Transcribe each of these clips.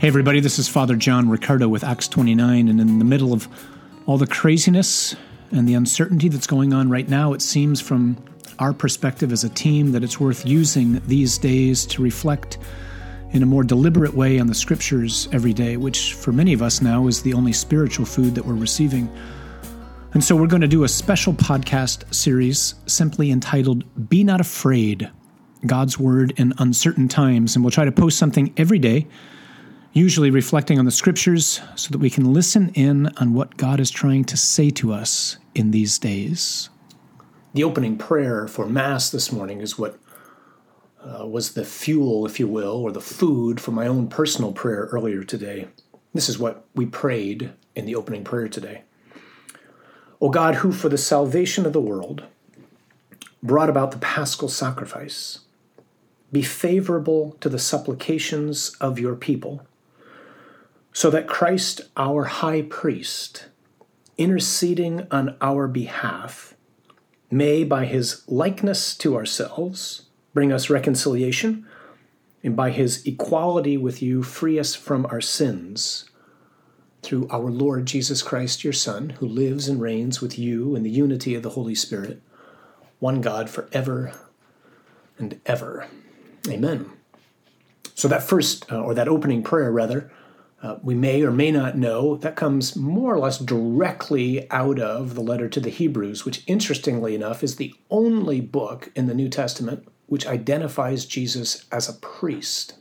Hey, everybody, this is Father John Riccardo with Acts 29. And in the middle of all the craziness and the uncertainty that's going on right now, it seems from our perspective as a team that it's worth using these days to reflect in a more deliberate way on the scriptures every day, which for many of us now is the only spiritual food that we're receiving. And so we're going to do a special podcast series simply entitled Be Not Afraid God's Word in Uncertain Times. And we'll try to post something every day, usually reflecting on the scriptures, so that we can listen in on what God is trying to say to us in these days. The opening prayer for Mass this morning is what uh, was the fuel, if you will, or the food for my own personal prayer earlier today. This is what we prayed in the opening prayer today. O God, who for the salvation of the world brought about the paschal sacrifice, be favorable to the supplications of your people, so that Christ, our high priest, interceding on our behalf, may, by his likeness to ourselves, bring us reconciliation, and by his equality with you, free us from our sins. Through our Lord Jesus Christ, your Son, who lives and reigns with you in the unity of the Holy Spirit, one God forever and ever. Amen. So, that first, uh, or that opening prayer, rather, uh, we may or may not know, that comes more or less directly out of the letter to the Hebrews, which, interestingly enough, is the only book in the New Testament which identifies Jesus as a priest.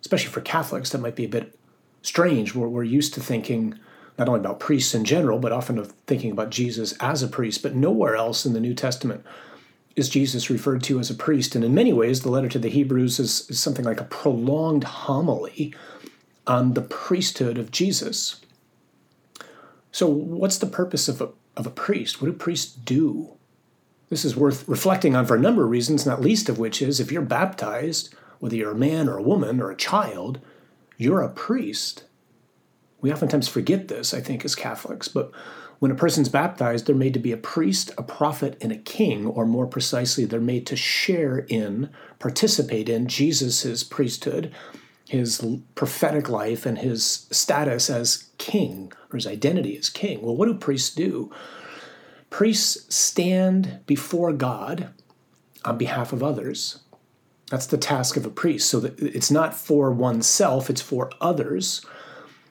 Especially for Catholics, that might be a bit strange. We're, we're used to thinking not only about priests in general, but often of thinking about Jesus as a priest, but nowhere else in the New Testament is Jesus referred to as a priest. And in many ways, the letter to the Hebrews is, is something like a prolonged homily on the priesthood of Jesus. So, what's the purpose of a, of a priest? What do priests do? This is worth reflecting on for a number of reasons, not least of which is if you're baptized, whether you're a man or a woman or a child, you're a priest. We oftentimes forget this, I think, as Catholics, but when a person's baptized, they're made to be a priest, a prophet, and a king, or more precisely, they're made to share in, participate in Jesus' priesthood, his prophetic life, and his status as king, or his identity as king. Well, what do priests do? Priests stand before God on behalf of others. That's the task of a priest. So it's not for oneself, it's for others.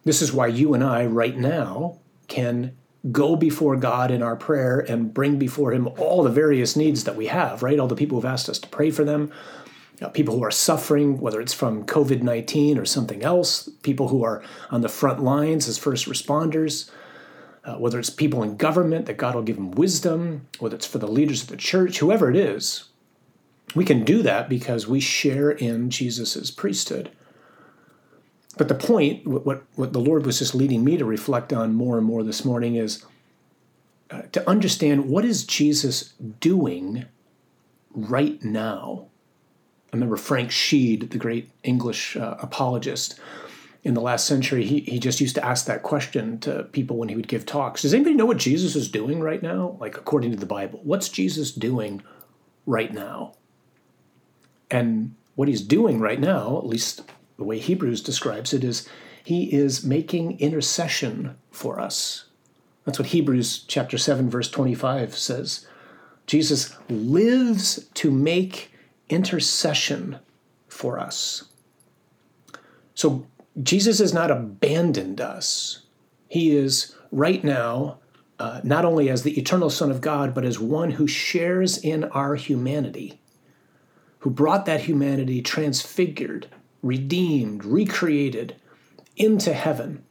This is why you and I, right now, can go before God in our prayer and bring before Him all the various needs that we have, right? All the people who've asked us to pray for them, know, people who are suffering, whether it's from COVID 19 or something else, people who are on the front lines as first responders, uh, whether it's people in government that God will give them wisdom, whether it's for the leaders of the church, whoever it is. We can do that because we share in Jesus' priesthood. But the point, what, what the Lord was just leading me to reflect on more and more this morning is uh, to understand what is Jesus doing right now. I remember Frank Sheed, the great English uh, apologist in the last century, he, he just used to ask that question to people when he would give talks. Does anybody know what Jesus is doing right now? Like, according to the Bible, what's Jesus doing right now? And what he's doing right now, at least the way Hebrews describes it, is he is making intercession for us. That's what Hebrews chapter 7 verse 25 says. Jesus lives to make intercession for us. So Jesus has not abandoned us. He is right now uh, not only as the eternal Son of God, but as one who shares in our humanity, who brought that humanity transfigured, redeemed, recreated into heaven.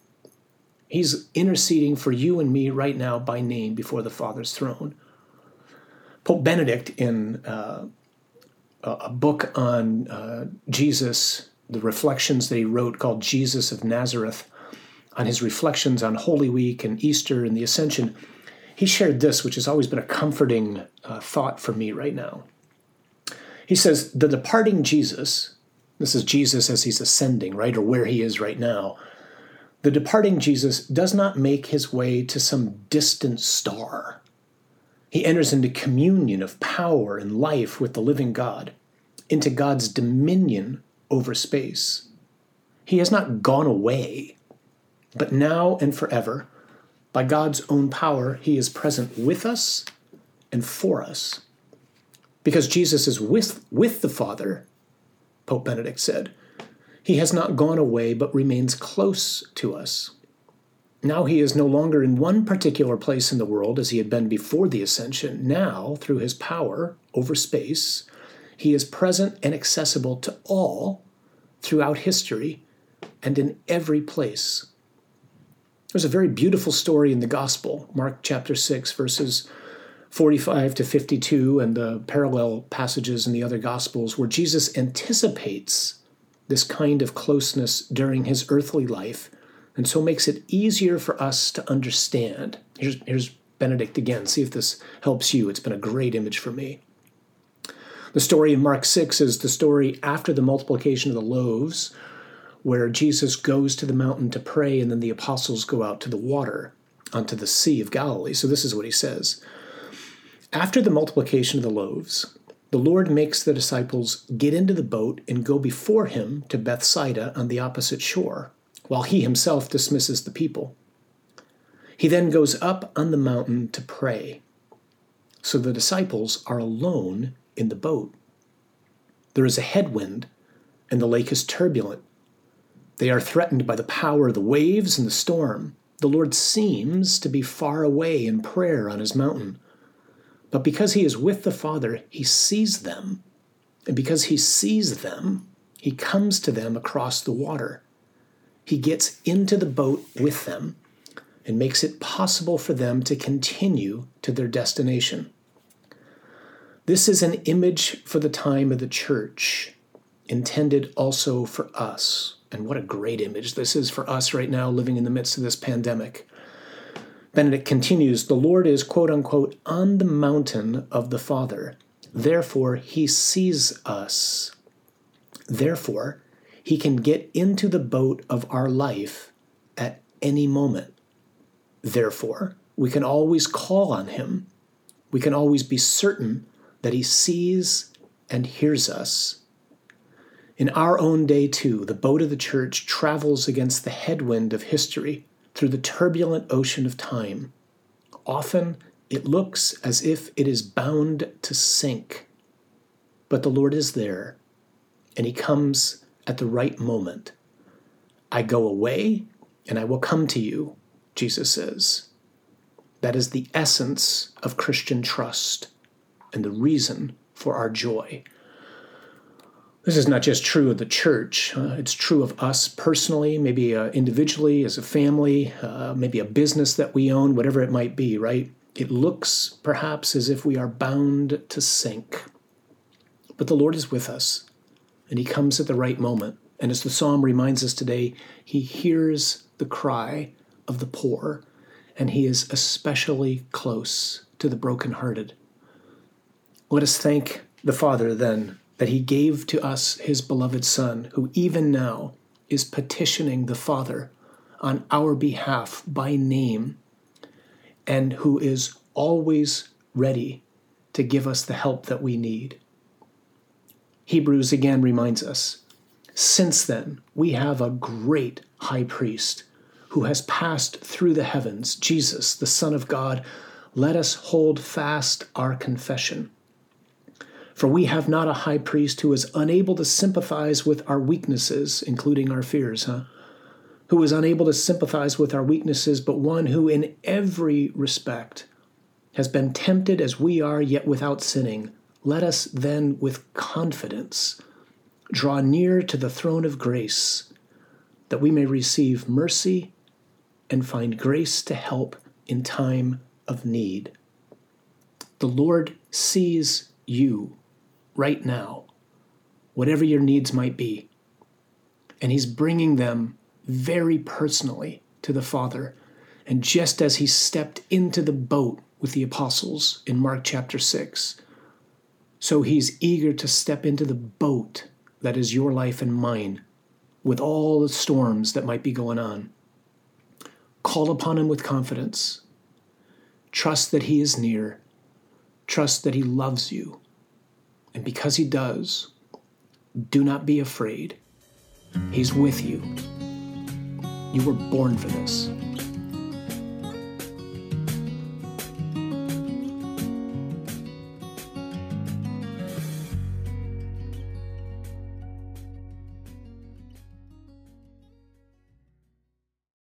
He's interceding for you and me right now by name before the Father's throne. Pope Benedict, in uh, a book on uh, Jesus the reflections that he wrote called Jesus of Nazareth, on his reflections on Holy Week and Easter and the Ascension, he shared this, which has always been a comforting uh, thought for me right now. He says, The departing Jesus, this is Jesus as he's ascending, right, or where he is right now. The departing Jesus does not make his way to some distant star. He enters into communion of power and life with the living God, into God's dominion over space. He has not gone away, but now and forever, by God's own power, He is present with us and for us. Because Jesus is with, with the Father, Pope Benedict said, He has not gone away, but remains close to us. Now he is no longer in one particular place in the world as he had been before the ascension. Now, through his power over space, he is present and accessible to all throughout history and in every place. There's a very beautiful story in the Gospel, Mark chapter 6, verses 45 to 52, and the parallel passages in the other Gospels, where Jesus anticipates this kind of closeness during his earthly life, and so makes it easier for us to understand. Here's, here's Benedict again. See if this helps you. It's been a great image for me. The story in Mark 6 is the story after the multiplication of the loaves, where Jesus goes to the mountain to pray, and then the apostles go out to the water, onto the Sea of Galilee. So this is what he says After the multiplication of the loaves, the Lord makes the disciples get into the boat and go before him to Bethsaida on the opposite shore, while he himself dismisses the people. He then goes up on the mountain to pray. So the disciples are alone in the boat. There is a headwind, and the lake is turbulent. They are threatened by the power of the waves and the storm. The Lord seems to be far away in prayer on his mountain. But because he is with the Father, he sees them. And because he sees them, he comes to them across the water. He gets into the boat with them and makes it possible for them to continue to their destination. This is an image for the time of the church, intended also for us. And what a great image this is for us right now living in the midst of this pandemic. Benedict continues The Lord is, quote unquote, on the mountain of the Father. Therefore, he sees us. Therefore, he can get into the boat of our life at any moment. Therefore, we can always call on him. We can always be certain that he sees and hears us in our own day, too, the boat of the church travels against the headwind of history through the turbulent ocean of time. Often it looks as if it is bound to sink. But the Lord is there, and He comes at the right moment. I go away, and I will come to you, Jesus says. That is the essence of Christian trust and the reason for our joy. This is not just true of the church, uh, it's true of us personally, maybe uh, individually, as a family, uh, maybe a business that we own, whatever it might be, right? It looks perhaps as if we are bound to sink. But the Lord is with us, and He comes at the right moment. And as the psalm reminds us today, He hears the cry of the poor, and He is especially close to the brokenhearted. Let us thank the Father then that he gave to us his beloved Son, who even now is petitioning the Father on our behalf by name, and who is always ready to give us the help that we need. Hebrews again reminds us since then, we have a great high priest who has passed through the heavens, Jesus, the Son of God. Let us hold fast our confession. For we have not a high priest who is unable to sympathize with our weaknesses, including our fears, huh? Who is unable to sympathize with our weaknesses, but one who, in every respect, has been tempted as we are, yet without sinning. Let us then, with confidence, draw near to the throne of grace, that we may receive mercy and find grace to help in time of need. The Lord sees you right now, whatever your needs might be. And He's bringing them very personally to the Father. And just as He stepped into the boat with the apostles in Mark chapter 6, so He's eager to step into the boat that is your life and mine with all the storms that might be going on. Call upon Him with confidence. Trust that He is near. Trust that He loves you and because He does, do not be afraid. He's with you You were born for this.